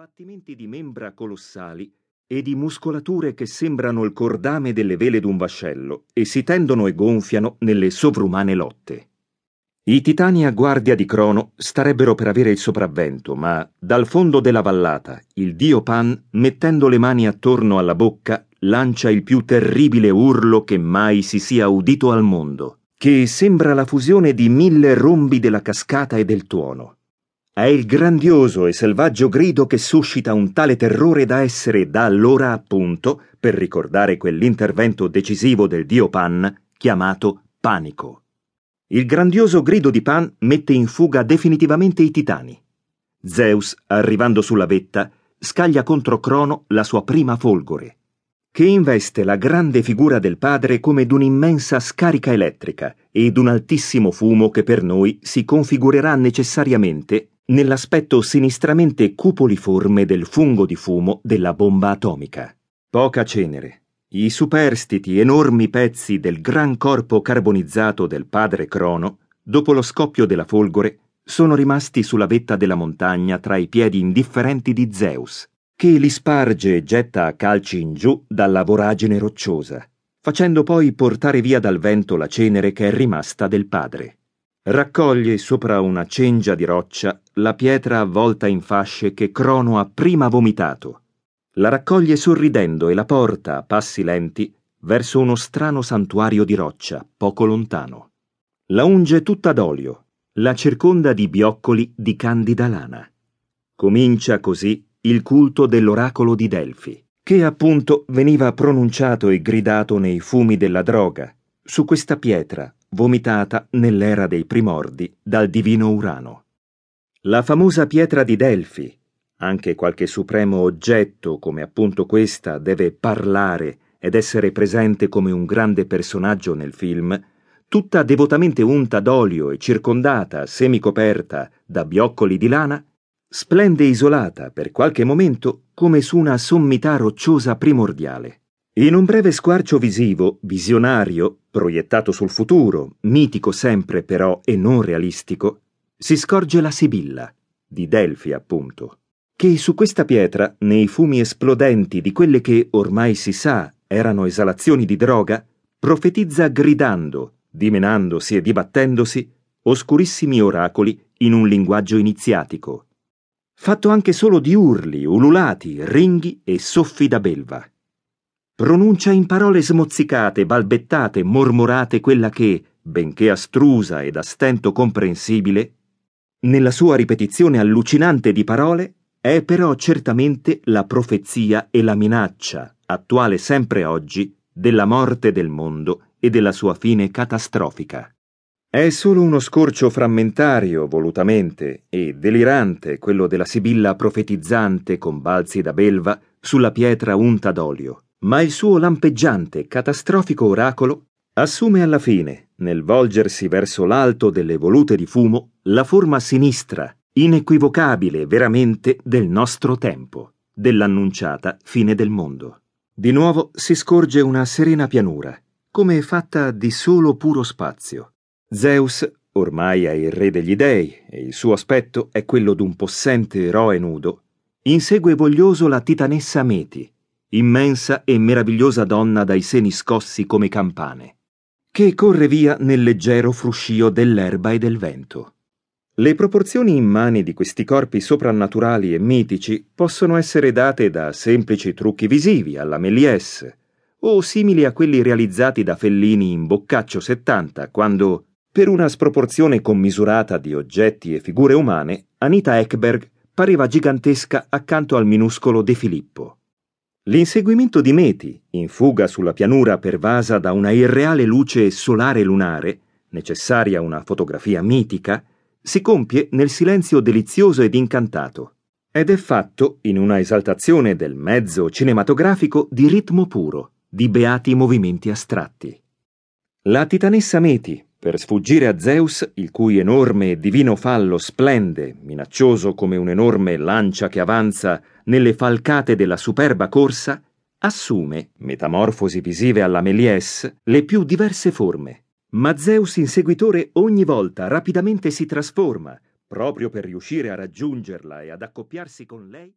sbattimenti di membra colossali e di muscolature che sembrano il cordame delle vele d'un vascello e si tendono e gonfiano nelle sovrumane lotte. I titani a guardia di Crono starebbero per avere il sopravvento, ma dal fondo della vallata il dio Pan, mettendo le mani attorno alla bocca, lancia il più terribile urlo che mai si sia udito al mondo, che sembra la fusione di mille rombi della cascata e del tuono. È il grandioso e selvaggio grido che suscita un tale terrore da essere da allora appunto, per ricordare quell'intervento decisivo del dio Pan, chiamato panico. Il grandioso grido di Pan mette in fuga definitivamente i titani. Zeus, arrivando sulla vetta, scaglia contro Crono la sua prima folgore, che investe la grande figura del padre come d'un'immensa scarica elettrica e d'un altissimo fumo che per noi si configurerà necessariamente nell'aspetto sinistramente cupoliforme del fungo di fumo della bomba atomica. Poca cenere. I superstiti enormi pezzi del gran corpo carbonizzato del padre Crono, dopo lo scoppio della folgore, sono rimasti sulla vetta della montagna tra i piedi indifferenti di Zeus, che li sparge e getta a calci in giù dalla voragine rocciosa, facendo poi portare via dal vento la cenere che è rimasta del padre. Raccoglie sopra una cengia di roccia la pietra avvolta in fasce che Crono ha prima vomitato. La raccoglie sorridendo e la porta a passi lenti verso uno strano santuario di roccia, poco lontano. La unge tutta d'olio, la circonda di bioccoli di candida lana. Comincia così il culto dell'oracolo di Delfi, che appunto veniva pronunciato e gridato nei fumi della droga, su questa pietra vomitata nell'era dei primordi dal divino Urano. La famosa pietra di Delfi, anche qualche supremo oggetto come appunto questa deve parlare ed essere presente come un grande personaggio nel film, tutta devotamente unta d'olio e circondata, semicoperta da bioccoli di lana, splende isolata per qualche momento come su una sommità rocciosa primordiale. In un breve squarcio visivo, visionario, proiettato sul futuro, mitico sempre però e non realistico, si scorge la Sibilla, di Delfi appunto, che su questa pietra, nei fumi esplodenti di quelle che ormai si sa erano esalazioni di droga, profetizza gridando, dimenandosi e dibattendosi, oscurissimi oracoli in un linguaggio iniziatico, fatto anche solo di urli, ululati, ringhi e soffi da belva pronuncia in parole smozzicate, balbettate, mormorate quella che, benché astrusa ed a stento comprensibile, nella sua ripetizione allucinante di parole, è però certamente la profezia e la minaccia, attuale sempre oggi, della morte del mondo e della sua fine catastrofica. È solo uno scorcio frammentario, volutamente, e delirante quello della sibilla profetizzante con balzi da belva sulla pietra unta d'olio ma il suo lampeggiante, catastrofico oracolo assume alla fine, nel volgersi verso l'alto delle volute di fumo, la forma sinistra, inequivocabile veramente del nostro tempo, dell'annunciata fine del mondo. Di nuovo si scorge una serena pianura, come fatta di solo puro spazio. Zeus ormai è il re degli dei e il suo aspetto è quello d'un possente eroe nudo, insegue voglioso la titanessa Meti, immensa e meravigliosa donna dai seni scossi come campane, che corre via nel leggero fruscio dell'erba e del vento. Le proporzioni immani di questi corpi soprannaturali e mitici possono essere date da semplici trucchi visivi alla Méliès o simili a quelli realizzati da Fellini in Boccaccio 70 quando, per una sproporzione commisurata di oggetti e figure umane, Anita Ekberg pareva gigantesca accanto al minuscolo De Filippo. L'inseguimento di Meti, in fuga sulla pianura pervasa da una irreale luce solare lunare, necessaria a una fotografia mitica, si compie nel silenzio delizioso ed incantato, ed è fatto in una esaltazione del mezzo cinematografico di ritmo puro, di beati movimenti astratti. La titanessa Meti, per sfuggire a Zeus, il cui enorme e divino fallo splende, minaccioso come un'enorme lancia che avanza nelle falcate della superba corsa, assume, metamorfosi visive alla Méliès, le più diverse forme. Ma Zeus inseguitore ogni volta rapidamente si trasforma, proprio per riuscire a raggiungerla e ad accoppiarsi con lei.